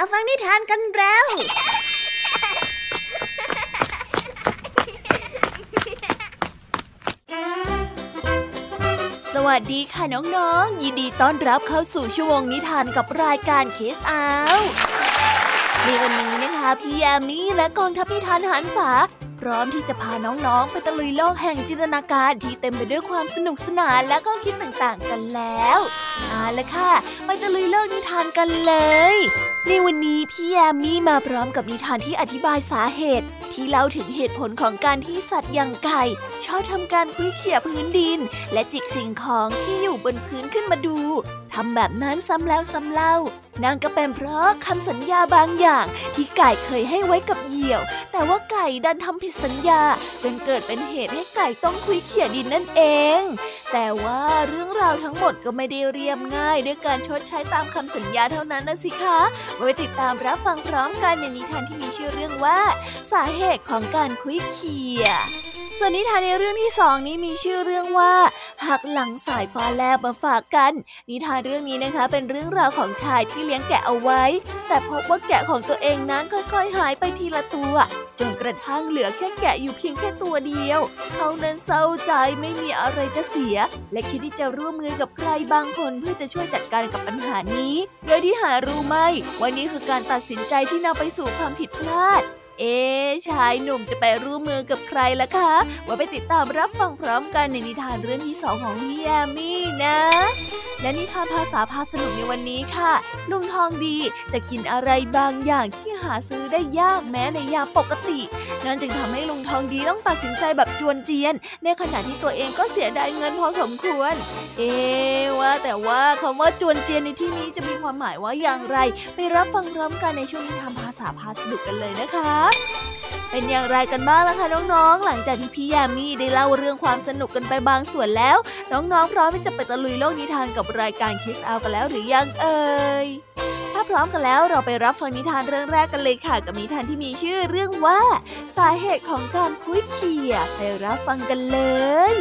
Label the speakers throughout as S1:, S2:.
S1: มาฟังนิทานกันแล้ว สวัสดีค่ะน้องๆ ยินดีต้อนรับเข้าสู่ชั่วโมงนิทานกับรายการเคสอาวในวันนี้นะคะพี่แอมมี่และกองทัพนิทานหันษาพร้อมที่จะพาน้องๆ ไปตะลุยโลกแห่งจินตนาการที่เต็มไปด้วยความสนุกสนานและก็คิดต่างๆกันแล้วเอาละค่ะ ไปตะลุยโลกนิทานกันเลย ในวันนี้พี่แอมมี่มาพร้อมกับนิทานที่อธิบายสาเหตุ ที่เล่าถึงเหตุผลของการที่สัตว์อย่างไก่ ชอบทำการคุยเขี่ยพื้นดิน และจิกสิ่งของที่อยู่บนพื้นขึ้นมาดูทำแบบนั้นซ้ำแล้วซ้ำเล่า นั่นก็เป็นเพราะคำสัญญาบางอย่างที่ไก่เคยให้ไว้กับเหยี่ยว แต่ว่าไก่ดันทำผิดสัญญา จนเกิดเป็นเหตุให้ไก่ต้องคุยเขี่ยดินนั่นเอง แต่ว่าเรื่องราวทั้งหมดก็ไม่ได้เรียบง่าย ด้วยการชดใช้ตามคำสัญญาเท่านั้นนะสิคะมาไปติดตามรับฟังพร้อมกันในนิทานที่มีชื่อเรื่องว่า สาเหตุของการคุยเขี่ย ส่วนนิทานในเรื่องที่สองนี้มีชื่อเรื่องว่า หักหลังสายฟ้าแลบมาฝากกัน นิทานเรื่องนี้นะคะ เป็นเรื่องราวของชายที่เลี้ยงแกะเอาไว้ แต่พบว่าแกะของตัวเองนั้นค่อยๆ หายไปทีละตัวจนกระทั่งเหลือแค่แกะอยู่เพียงแค่ตัวเดียว เขานั้นเศร้าใจไม่มีอะไรจะเสีย และคิดที่จะร่วมมือกับใครบางคนเพื่อจะช่วยจัดการกับปัญหานี้ โดยที่หารู้ไหมว่านี่คือการตัดสินใจที่นำไปสู่ความผิดพลาด เอ๊ชายหนุ่มจะไปร่วมมือกับใครล่ะคะ ว่าไปติดตามรับฟังพร้อมกันในนิทานเรื่องที่สองของพี่แอมมี่นะ และนิทานภาษาพาสนุกในวันนี้ค่ะ ลุงทองดีจะกินอะไรบางอย่างที่ หาซื้อได้ยากแม้ในยามปกติ นั่นจึงทำให้ลุงทองดีต้องตัดสินใจแบบจวนเจียน ในขณะที่ตัวเองก็เสียดายเงินพอสมควร เอ๊ว่าแต่ว่าคำว่าจวนเจียนในที่นี้จะมีความหมายว่าอย่างไร ไปรับฟังพร้อมกันในช่วงนิทานภาษาพาสนุกกันเลยนะคะเป็นอย่างไรกันบ้างล่ะคะน้องๆ หลังจากที่พี่ยามีได้เล่าเรื่องความสนุกกันไปบางส่วนแล้ว น้องๆ พร้อมที่จะไปตะลุยโลกนิทานกับรายการคิสอากันแล้วหรือยังเอ่ย ถ้าพร้อมกันแล้วเราไปรับฟังนิทานเรื่องแรกกันเลยค่ะ กับนิทานที่มีชื่อเรื่องว่า สาเหตุของการคุยเขี่ยไปรับฟังกันเลย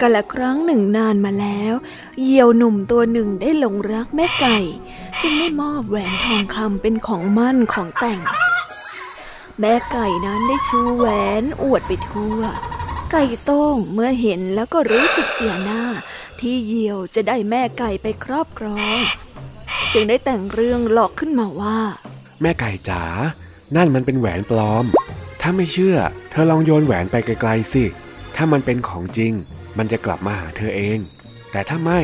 S2: กันละครั้งหนึ่งนานมาแล้ว เหยี่ยวหนุ่มตัวหนึ่งได้หลงรักแม่ไก่ จึงได้มอบแหวนทองคำเป็นของมั่นของแต่ง แม่ไก่นั้นได้ชูแหวนอวดไปทั่ว ไก่โต้งเมื่อเห็นแล้วก็รู้สึกเสียหน้า ที่เหยี่ยวจะได้แม่ไก่ไปครอบครอง จึงได้แต่งเรื่องหลอกขึ้นมาว่า
S3: แม่ไก่จ๋านั่นมันเป็นแหวนปลอม ถ้าไม่เชื่อ เธอลองโยนแหวนไปไกลๆสิ ถ้ามันเป็นของจริง มันจะกลับมาหาเธอเอง แต่ถ้าไม่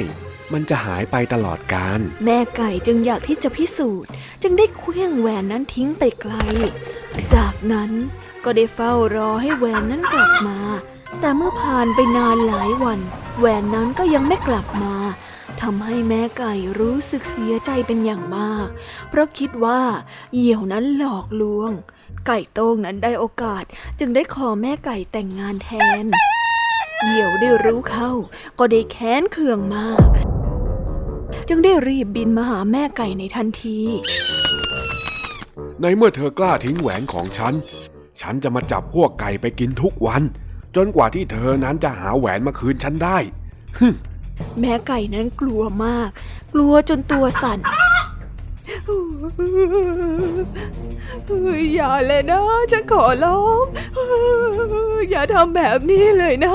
S3: มันจะหายไปตลอดกาล
S2: แม่ไก่จึงอยากที่จะพิสูจน์ จึงได้เคลื่องแหวนนั้นทิ้งไปไกล จากนั้นก็ได้เฝ้ารอให้แหวนนั้นกลับมา แต่เมื่อผ่านไปนานหลายวัน แหวนนั้นก็ยังไม่กลับมาทำให้แม่ไก่รู้สึกเสียใจเป็นอย่างมาก เพราะคิดว่าเหยี่ยวนั้นหลอกลวง ไก่โต้งนั้นได้โอกาสจึงได้ขอแม่ไก่แต่งงานแทน เหยี่ยวได้รู้เข้า ก็ได้แค้นเคืองมาก จึงได้รีบบินมาหาแม่ไก่ในทันที
S3: ในเมื่อเธอกล้าทิ้งแหวนของฉัน ฉันจะมาจับพวกไก่ไปกินทุกวัน จนกว่าที่เธอนั้นจะหาแหวนมาคืนฉันได้
S2: แม่ไก่นั้นกลัวมาก กลัวจนตัวสั่น อย่าเลยนะ ฉันขอร้อง อย่าทำแบบนี้เลยนะ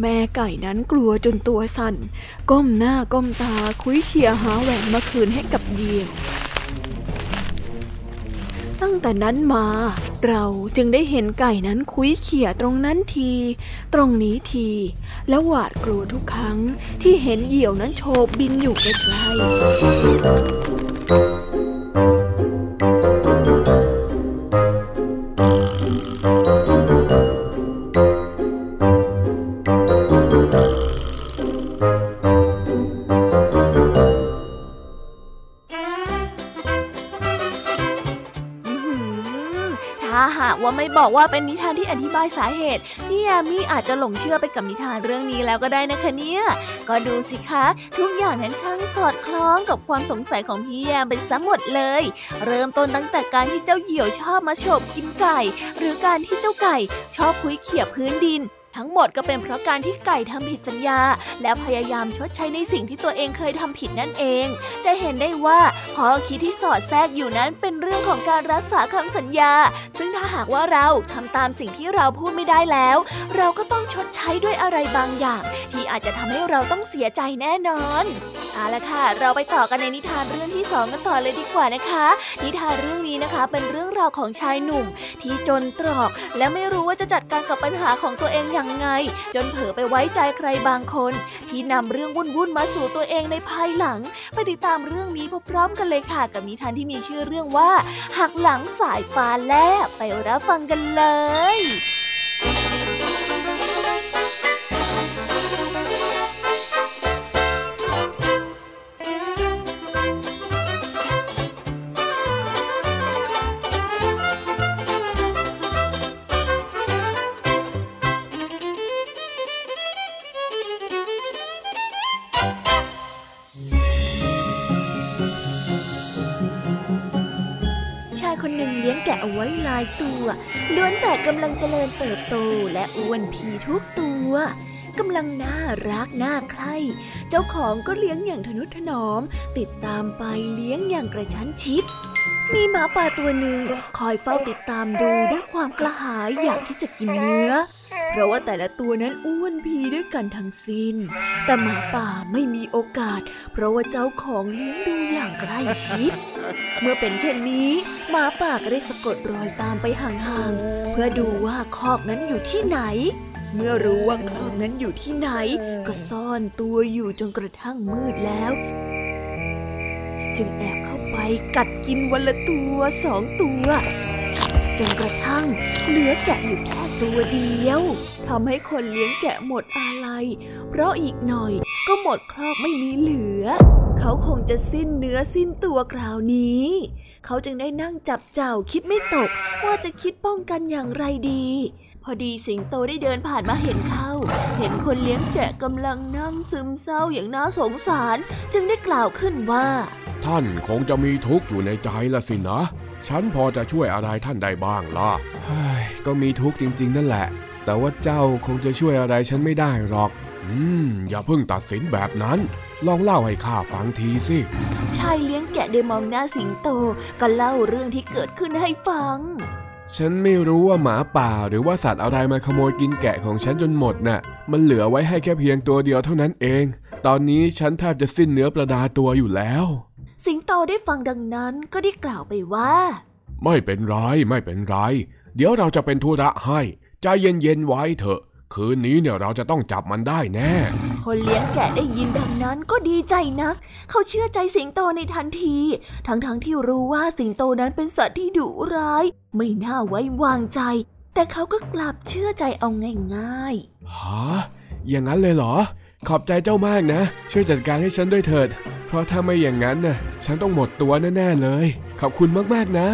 S2: แม่ไก่นั้นกลัวจนตัวสั่น ก้มหน้าก้มตาคุยเคียหาแหวนมาคืนให้กับเยียว ตั้งแต่นั้นมา เราจึงได้เห็นไก่นั้นคุยเขี่ยตรงนั้นที ตรงนี้ที แล้วหวาดกลัวทุกครั้งที่เห็นเหยี่ยวนั้นโฉบบินอยู่ใกล้
S1: ถ้ บอกว่าเป็นนิทานที่อธิบายสาเหตุพี่ยามีอาจจะหลงเชื่อไปกับนิทานเรื่องนี้แล้วก็ได้นะคะเนี่ยก็ดูสิคะ ทุกอย่างนั้นช่างสอดคล้องกับความสงสัยของพี่ยามไปซะหมดเลย เริ่มต้นตั้งแต่การที่เจ้าเหยี่ยวชอบมาโฉบกินไก่ หรือการที่เจ้าไก่ชอบคุยเขี่ยพื้นดิน ทั้งหมดก็เป็นเพราะการที่ไก่ทำผิดสัญญา และพยายามชดใช้ในสิ่งที่ตัวเองเคยทำผิดนั่นเอง จะเห็นได้ว่าข้อคิดที่สอดแทรกอยู่นั้นเป็นเรื่องของการรักษาคำสัญญา ซึ่งถ้าหากว่าเราทำตามสิ่งที่เราพูดไม่ได้แล้ว เราก็ต้องชดใช้ด้วยอะไรบางอย่าง ที่อาจจะทำให้เราต้องเสียใจแน่นอนเอาละค่ะ เราไปต่อกันในนิทานเรื่องที่สองกันต่อเลยดีกว่านะคะ นิทานเรื่องนี้นะคะเป็นเรื่องราวของชายหนุ่ม ที่จนตรอก และไม่รู้ว่าจะจัดการกับปัญหาของตัวเองอย่างไง จนเผลอไปไว้ใจใครบางคน ที่นำเรื่องวุ่นๆมาสู่ตัวเองในภายหลัง ไปติดตามเรื่องนี้พร้อมๆกันเลยค่ะ กับนิทานที่มีชื่อเรื่องว่าหักหลังสายฟ้าแลบไปรับฟังกันเลยายตัวล้วนแต่กำลังเจริญเติบโตและอ้วนพีทุกตัวกำลังน่ารักน่าใคร่เจ้าของก็เลี้ยงอย่างทนุถนอม ติดตามไปเลี้ยงอย่างกระชั้นชิด มีหมาป่าตัวหนึ่งคอยเฝ้าติดตามดูด้วยความกระหายอยากที่จะกินเนื้อ เพราะว่าแต่ละตัวนั้นอ้วนพีด้วยกันทั้งสิ้น แต่หมาป่าไม่มีโอกาส เพราะว่าเจ้าของเลี้ยงดูอย่างใกล้ชิด เมื่อเป็นเช่นนี้หมาป่าก็ได้สะกดรอยตามไปห่างๆ เพื่อดูว่าคอกนั้นอยู่ที่ไหน เมื่อรู้ว่าคอกนั้นอยู่ที่ไหน ก็ซ่อนตัวอยู่จนกระทั่งมืดแล้ว จึงแอบเข้าไปกัดกินวันละตัวสองตัว จนกระทั่งเหลือแกะอยู่แค่ตัวเดียวทำให้คนเลี้ยงแกะหมดอาลัย เพราะอีกหน่อยก็หมดครอบไม่มีเหลือ เขาคงจะสิ้นเนื้อสิ้นตัวคราวนี้ เขาจึงได้นั่งจับเจ้าคิดไม่ตก ว่าจะคิดป้องกันอย่างไรดี พอดีสิงโตได้เดินผ่านมาเห็นเขาเห็นคนเลี้ยงแกะกำลังนั่งซึมเศร้าอย่างน่าสงสาร จึงได้กล่าวขึ้นว่า
S4: ท่านคงจะมีทุกข์อยู่ในใจละสินะ ฉันพอจะช่วยอะไรท่านได้บ้างล่ะ
S3: เฮ้ยก็มีทุกข์จริง ๆ นั่นแหละ แต่ว่าเจ้าคงจะช่วยอะไรฉันไม่ได้หรอก
S4: อืม อย่าเพิ่งตัดสินแบบนั้น ลองเล่าให้ข้าฟังทีสิ
S1: ชายเลี้ยงแกะได้มองหน้าสิงโต ก็เล่าเรื่องที่เกิดขึ้นให้ฟัง
S3: ฉันไม่รู้ว่าหมาป่าหรือว่าสัตว์อะไรมาขโมยกินแกะของฉันจนหมดน่ะ มันเหลือไว้ให้แค่เพียงตัวเดียวเท่านั้นเอง ตอนนี้ฉันแทบจะสิ้นเนื้อประดาตัวอยู่แล้ว
S1: สิงโตได้ฟังดังนั้นก็ได้กล่าวไปว่า
S4: ไม่เป็นไรไม่เป็นไร เดี๋ยวเราจะเป็นธุระให้ ใจเย็นๆไว้เถอะ คืนนี้เนี่ยเราจะต้องจับมันได้แน่
S1: คนเลี้ยงแกะได้ยินดังนั้นก็ดีใจนัก เขาเชื่อใจสิงโตในทันที ทั้งๆทที่รู้ว่าสิงโตนั้นเป็นสัตว์ที่ดุร้าย ไม่น่าไว้วางใจ แต่เขาก็กลับเชื่อใจเอาง่าย
S3: ๆฮะอย่างนั้นเลยเหรอ ขอบใจเจ้ามากนะ ช่วยจัดการให้ฉันด้วยเถิด เพราะถ้าไม่อย่างนั้นน่ะฉันต้องหมดตัวแน่ๆเลย ขอบคุณมากๆนะ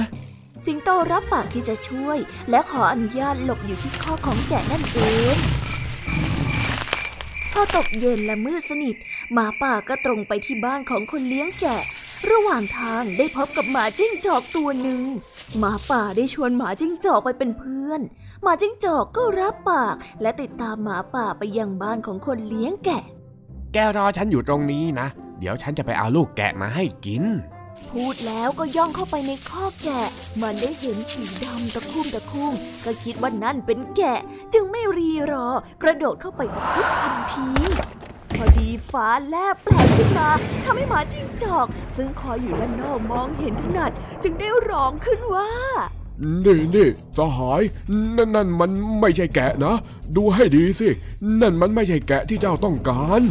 S1: สิงโตรับปากที่จะช่วย และขออนุญาตหลบอยู่ที่ข้อของแกะนั่นเองพอตกเย็นและมืดสนิทหมาป่าก็ตรงไปที่บ้านของคนเลี้ยงแกะ ระหว่างทางได้พบกับหมาจิ้งจอกตัวหนึ่งหมาป่าได้ชวนหมาจิ้งจอกไปเป็นเพื่อนหมาจิ้งจอกก็รับปาก และติดตามหมาป่าไปยังบ้านของคนเลี้ยงแกะ
S3: แกรอฉันอยู่ตรงนี้นะ เดี๋ยวฉันจะไปเอาลูกแกะมาให้กิน
S1: พูดแล้วก็ย่องเข้าไปในคอกแกะ มันได้เห็นสีดำตะคุ่มตะคุ่มก็คิดว่านั่นเป็นแกะ จึงไม่รีรอ กระโดดเข้าไปตะคุบทันที พอดีฟ้าแลบแปลกขึ้นมาทำให้หมาจิ้งจอก ซึ่งคอยอยู่ด้านนอกมองเห็นถนัด จึงได้ร้องขึ้นว่า
S4: นี่นี่สหาย นั่นนั่นมันไม่ใช่แกะนะ ดูให้ดีสิ นั่นมันไม่ใช่แกะที่เจ้าต้องการ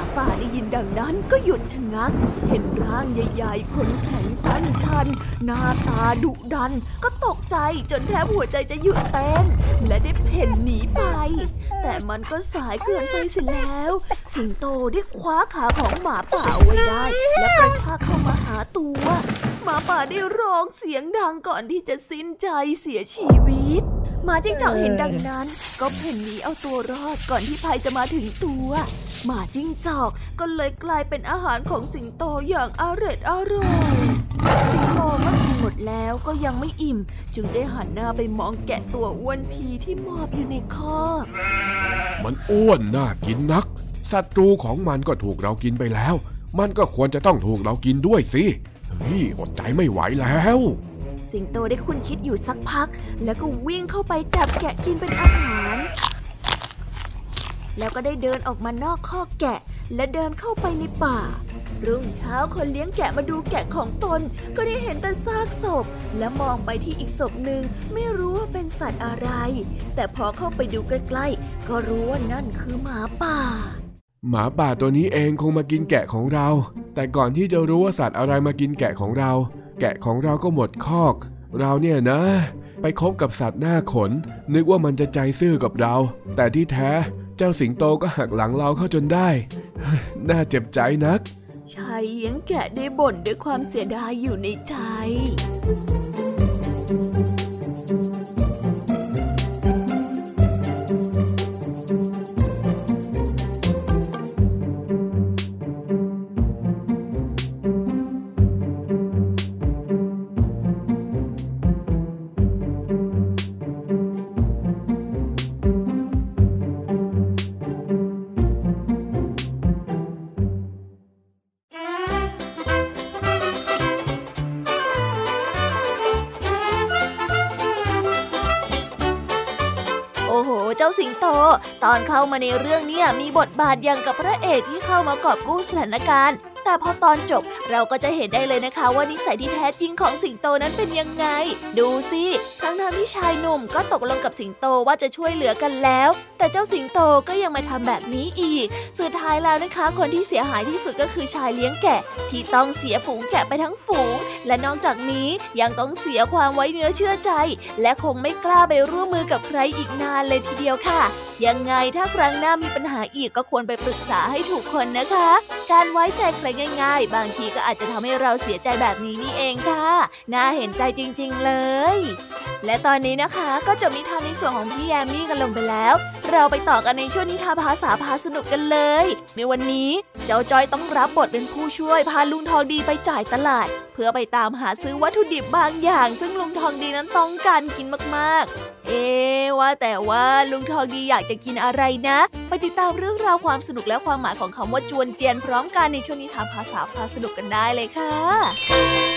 S1: หมาป่าได้ยินดังนั้นก็หยุดชะงัก เห็นร่างใหญ่ๆขนแข็งตันชัน หน้าตาดุดัน ก็ตกใจจนแทบหัวใจจะหยุดเต้น และได้เพ่นหนีไป แต่มันก็สายเกินไปเสียแล้ว สิงโตได้คว้าขาของหมาป่าไว้ได้ และกระชากเข้ามาหาตัวหมาป่าได้ร้องเสียงดังก่อนที่จะสิ้นใจเสียชีวิตหมาจิ้งจอกเห็นดังนั้น ก็เพ่นหนีเอาตัวรอดก่อนที่ภัยจะมาถึงตัว หมาจิ้งจอกก็เลยกลายเป็นอาหารของสิงโตอย่างอร่อยอร่อยสิงโตเมื่อกินหมดแล้วก็ยังไม่อิ่ม จึงได้หันหน้าไปมองแกะตัวอ้วนพีที่มอบอยู่ในคอก
S4: มันอ้วนน่ากินนักศัตรูของมันก็ถูกเรากินไปแล้ว มันก็ควรจะต้องถูกเรากินด้วยสิเฮ้ยอดใจไม่ไหวแล้ว
S1: สิงโตได้คุณคิดอยู่สักพัก แล้วก็วิ่งเข้าไปจับแกะกินเป็นอาหาร แล้วก็ได้เดินออกมานอกคอกแกะ และเดินเข้าไปในป่า รุ่งเช้าคนเลี้ยงแกะมาดูแกะของตน ก็ได้เห็นแต่ซากศพ และมองไปที่อีกศพหนึ่งไม่รู้ว่าเป็นสัตว์อะไร แต่พอเข้าไปดูใกล้ๆ ก็รู้ว่านั่นคือหมาป่า
S4: หมาป่าตัวนี้เองคงมากินแกะของเรา แต่ก่อนที่จะรู้ว่าสัตว์อะไรมากินแกะของเรา แกะของเราก็หมดคอก เราเนี่ยนะไปคบกับสัตว์หน้าขน นึกว่ามันจะใจซื่อกับเรา แต่ที่แท้ เจ้าสิงโตก็หักหลังเราเข้าจนได้ น่าเจ็บใจนัก
S1: ชายเลี้ยงแกะได้บ่นด้วยความเสียดายอยู่ในใจ ตอนเข้ามาในเรื่องเนี่ยมีบทบาทอย่างกับพระเอกที่เข้ามากอบกู้สถานการณ์ แต่พอตอนจบเราก็จะเห็นได้เลยนะคะ ว่านิสัยที่แท้จริงของสิงโตนั้นเป็นยังไง ดูสิทั้งทางที่ชายหนุ่มก็ตกลงกับสิงโตว่าจะช่วยเหลือกันแล้ว แต่เจ้าสิงโตก็ยังมาทำแบบนี้อีก สุดท้ายแล้วนะคะ คนที่เสียหายที่สุดก็คือชายเลี้ยงแกะ ที่ต้องเสียฝูงแกะไปทั้งฝูง และนอกจากนี้ยังต้องเสียความไว้เนื้อเชื่อใจ และคงไม่กล้าไปร่วมมือกับใครอีกนานเลยทีเดียวค่ะยังไงถ้าครั้งหน้ามีปัญหาอีกก็ควรไปปรึกษาให้ถูกคนนะคะ การไว้ใจใครง่ายๆ บางทีก็อาจจะทำให้เราเสียใจแบบนี้นี่เองค่ะ น่าเห็นใจจริง ๆ เลย และตอนนี้นะคะก็จบนิทานในส่วนของพี่แยมมี่กันลงไปแล้ว เราไปต่อกันในช่วงนิทานภาษาพาสนุกกันเลย ในวันนี้เจ้าจอยต้องรับบทเป็นผู้ช่วยพาลุงทองดีไปจ่ายตลาด พื่อไปตามหาซื้อวัตถุดิบบางอย่าง ซึ่งลุงทองดีนั้นต้องการกินมากๆ เอ๊ว่าแต่ว่าลุงทองดีอยากจะกินอะไรนะ ไปติดตามเรื่องราวความสนุกและความหมายของคำว่าจวนเจียนพร้อมกันในช่วงนิทานภาษาพาสนุกกันได้เลยค่ะ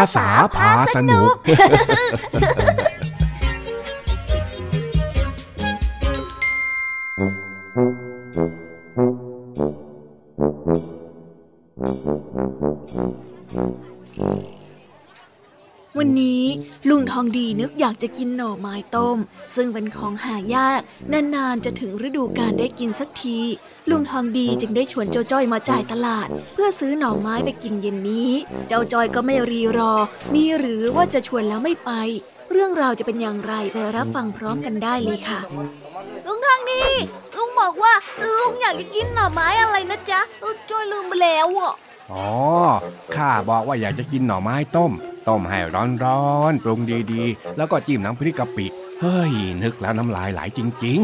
S4: ภาษาพาส
S1: นุก อยากจะกินหน่อไม้ต้ม ซึ่งเป็นของหายากนานๆจะถึงฤดูการได้กินสักที ลุงทองดีจึงได้ชวนเจ้าจ้อยมาจ่ายตลาด เพื่อซื้อหน่อไม้ไปกินเย็นนี้ เจ้าจ้อยก็ไม่รีรอ มีหรือว่าจะชวนแล้วไม่ไป เรื่องราวจะเป็นอย่างไรไปรับฟังพร้อมกันได้เลยค่ะลุงทองดีลุงบอกว่าลุงอยากจะกินหน่อไม้อะไรนะจ๊ะจ้อยลืมไปแล้วอะ
S5: อ๋อข้าบอกว่าอยากจะกินหน่อไม้ต้ม ต้มให้ร้อนๆปรุงดีๆ แล้วก็จิ้มน้ำพริกกะปิเฮ้ย นึกแล้วน้ำลายไหลจริง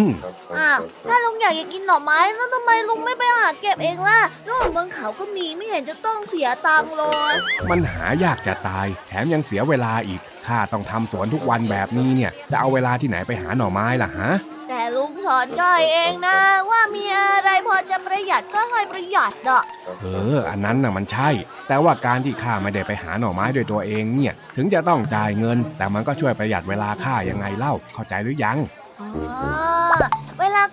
S1: อ้าวถ้าลุงอยากจะกินหน่อไม้แล้วทำไมลุงไม่ไปหาเก็บเองล่ะนู่นบนเขาก็มีไม่เห็นจะต้องเสียตังค์เลย
S5: ๆมันหายากจะตาย แถมยังเสียเวลาอีกข้าต้องทำสวนทุกวันแบบนี้เนี่ย จะเอาเวลาที่ไหนไปหาหน่อไม้ล่ะฮะ
S1: แต่ลุง สอนจ้อยเองนะ ว่ามีอะไรพอจะประหยัดก็ให้ประหยัดอะ
S5: เออ อันนั้นน่ะมันใช่ แต่ว่าการที่ข้าไม่ได้ไปหาหน่อไม้ด้วยตัวเองเนี่ย ถึงจะต้องจ่ายเงิน แต่มันก็ช่วยประหยัดเวลาข้ายังไงเล่าเข้าใจหรือยัง
S1: อ๋อเวลา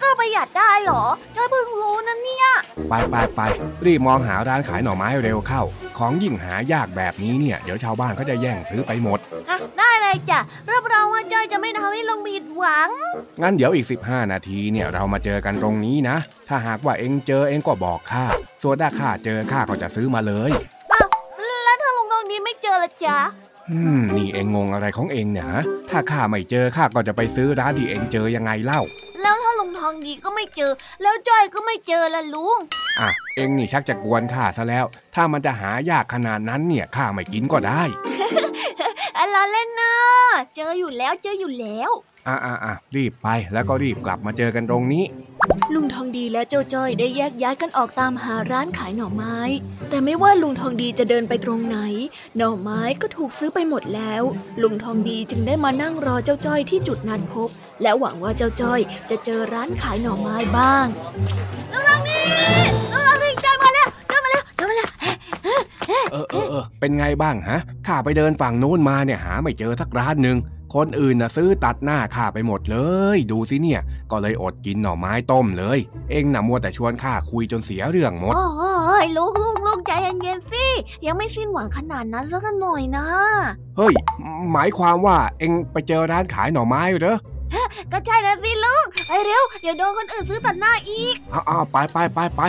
S1: ก็ประประหยัดได้เหรอจ้อยเพิ่งรู้นะเนี่ย
S5: ไปไปไปรีบมองหาร้านขายหน่อไม้เร็วเข้า ของยิ่งหายากแบบนี้เนี่ย เดี๋ยวชาวบ้านเขาจะแย่งซื้อไปหมด
S1: อะได้เลยจ้ะรับรองว่าจ้อยจะไม่ทำให้ลุงผิดหวัง
S5: งั้นเดี๋ยวอีก 15 นาทีเนี่ยเรามาเจอกันตรงนี้นะ ถ้าหากว่าเองเจอเองก็บอกข้าส่วนถ้าข้าเจอข้าก็จะซื้อมาเลย
S1: อ้าวแล้วถ้าลุงทองดีไม่เจอละจ๊ะ
S5: อืมนี่เองงงอะไรของเองเนี่ยฮะถ้าข้าไม่เจอข้าก็จะไปซื้อร้านที่เองเจอยังไงเล่า
S1: แล้วถ้าลุงทองดีก็ไม่เจอ แล้วจ้อยก็ไม่เจอละลุง
S5: อะเองนี่ชักจะกวนข้าซะแล้ว ถ้ามันจะหายากขนาดนั้นเนี่ยข้าไม่กินก็ได้
S1: อะไรเล่นนะเจออยู่แล้วเจออยู่แล้ว
S5: อะอะอะรีบไปแล้วก็รีบกลับมาเจอกันตรงนี้
S2: ลุงทองดีและเจ้าจ้อยได้แยกย้ายกันออกตามหาร้านขายหน่อไม้ แต่ไม่ว่าลุงทองดีจะเดินไปตรงไหน หน่อไม้ก็ถูกซื้อไปหมดแล้ว ลุงทองดีจึงได้มานั่งรอเจ้าจ้อยที่จุดนัดพบ และหวังว่าเจ้าจ้อยจะเจอร้านขายหน่อไม้บ้าง
S1: ลุงทองดีลุงทองดีจ้อยมาแล้วจ้อยมาแล้วจ้อยมาแล้ว
S5: เออเออเออเป็นไงบ้างฮะข้าไปเดินฝั่งนู้นมาเนี่ยหาไม่เจอสักร้านหนึ่ง คนอื่นน่ะซื้อตัดหน้าข้าไปหมดเลย ดูสิเนี่ย ก็เลยอดกินหน่อไม้ต้มเลย เองน่ะมัวแต่ชวนข้าคุยจนเสียเรื่องหมด
S1: โอ้ยลุงลุงลุงใจเย็นๆสิ ยังไม่สิ้นหวังขนาดนั้นสักหน่อยนะ
S5: เฮ้ย หมายความว่าเองไปเจอร้านขายหน่อไม้เหรอ
S1: ก็ใช่นะสิลุงไปเร็ว เดี๋ยวโดนคนอื่นซื้อตัดหน้าอีก
S5: เอาเอาไปไปไปไป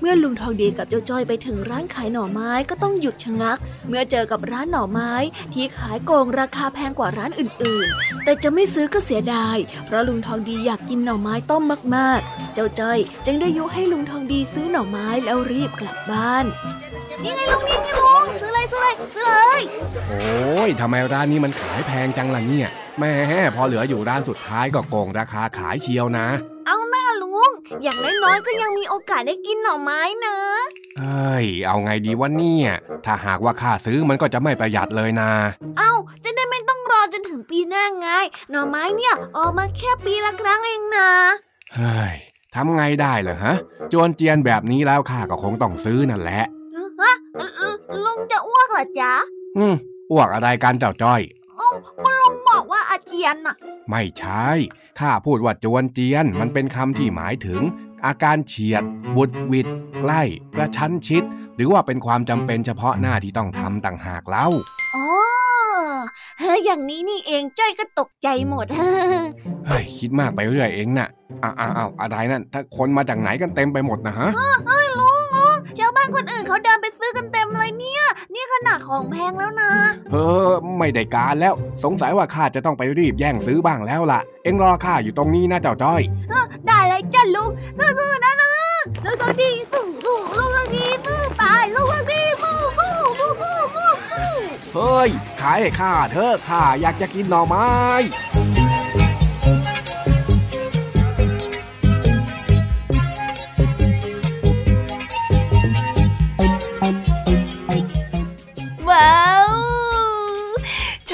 S2: เมื่อลุงทองดีกับเจ้าจ้อยไปถึงร้านขายหน่อไม้ก็ต้องหยุดชะงัก เมื่อเจอกับร้านหน่อไม้ที่ขายโกงราคาแพงกว่าร้านอื่นๆ แต่จะไม่ซื้อก็เสียดาย เพราะลุงทองดีอยากกินหน่อไม้ต้มมากๆ เจ้าจ้อยจึงได้ยุให้ลุงทองดีซื้อหน่อไม้แล้วรีบกลับบ้าน
S1: นี่ไงลุงนี่ไงลุงซื้อเลยซื้อเลยซื้อเลย
S5: โอ้ยทำไมร้านนี้มันขายแพงจังล่ะเนี่ยแหม่พอเหลืออยู่ร้านสุดท้ายก็โกงราคาขายเชียวนะ
S1: เอาหน้าลุ ง อย่างน้อยๆก็ยังมีโอกาสได้กินหน่อไม้นะ
S5: เฮ้ย เอาไงดีวะเนี่ย ถ้าหากว่าข้าซื้อมันก็จะไม่ประหยัดเลยนะ
S1: เอาจะได้ไม่ต้องรอจนถึงปีหน้าไง หน่อไม้เนี่ยออกมาแค่ปีละครั้งเองนะ
S5: เฮ้ยทำไงได้เหรอฮะ จวนเจียนแบบนี้แล้วข้าก็คงต้องซื้อนั่นแหละ
S1: ฮะเอ่อเอ่อลุงจะอ้วกเหรอจ๊ะ
S5: อืมอ้วกอะไรกันเจ้าจ้อย
S1: เอ้าก็ลุงบอกว่าอาเจียนน่ะ
S5: ไม่ใช่ข้าพูดว่าจวนเจียน มันเป็นคำที่หมายถึง อาการเฉียดบุดหวิดใกล้ กระชั้นชิด หรือว่าเป็นความจำเป็นเฉพาะหน้าที่ต้องทำต่างหากเล่า
S1: อ๋อเฮ้ยอย่างนี้นี่เองจ้อยก็ตกใจหมด
S5: เฮ้ยคิดมากไปเรื่อยเองน่ะอ้าวอ้าวอ้าวอะไรนั่นถ้าคนมาจากไหนกันเต็มไปหมดนะฮะ
S1: เฮ้ยลุงลุงชาวบ้านคนอื่นเขาเดินไปซื้อกันเต็มเลยเนี่ยนี่ ขนาดของแพงแล้วนะ
S5: เออ ไม่ได้การแล้ว สงสัยว่าข้าจะต้องไปรีบแย่งซื้อบ้างแล้วล่ะ เอ็งรอข้าอยู่ตรงนี้นะเจ้าจ้อย
S1: ได้เลยจ้ะลุงสู้ๆนะลุงลุงตัวดีสู้สู้ลุงตัวดีสู้ตายลุงตัวดีสู้สู้สู้สู้สู้สู้
S5: เฮ้ย ขายให้ข้าเถอะข้าอยากจะกินหน่อไม้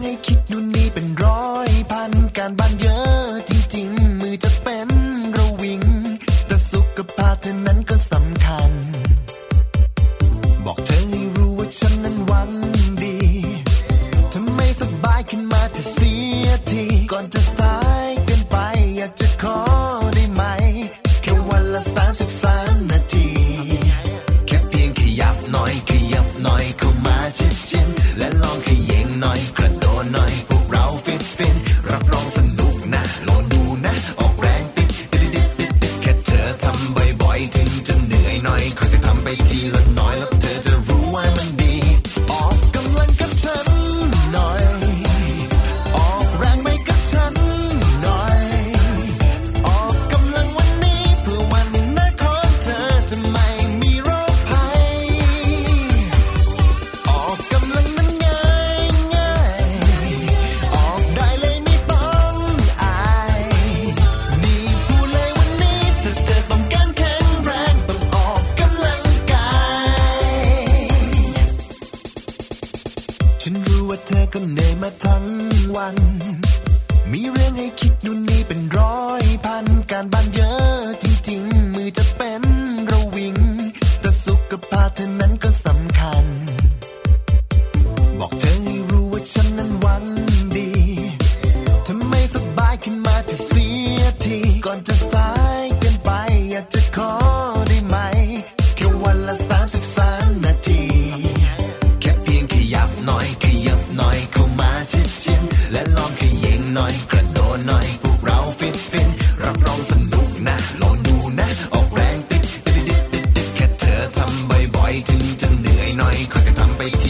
S6: make you ว์หน่อยพวกเราฟินฟินรับรองสนุกนะลองดูนะ ออกแรงติดติดติดติดแค่เธอทำบ่อยๆถึงจะเหนื่อยหน่อยค่อยก็ทำไปที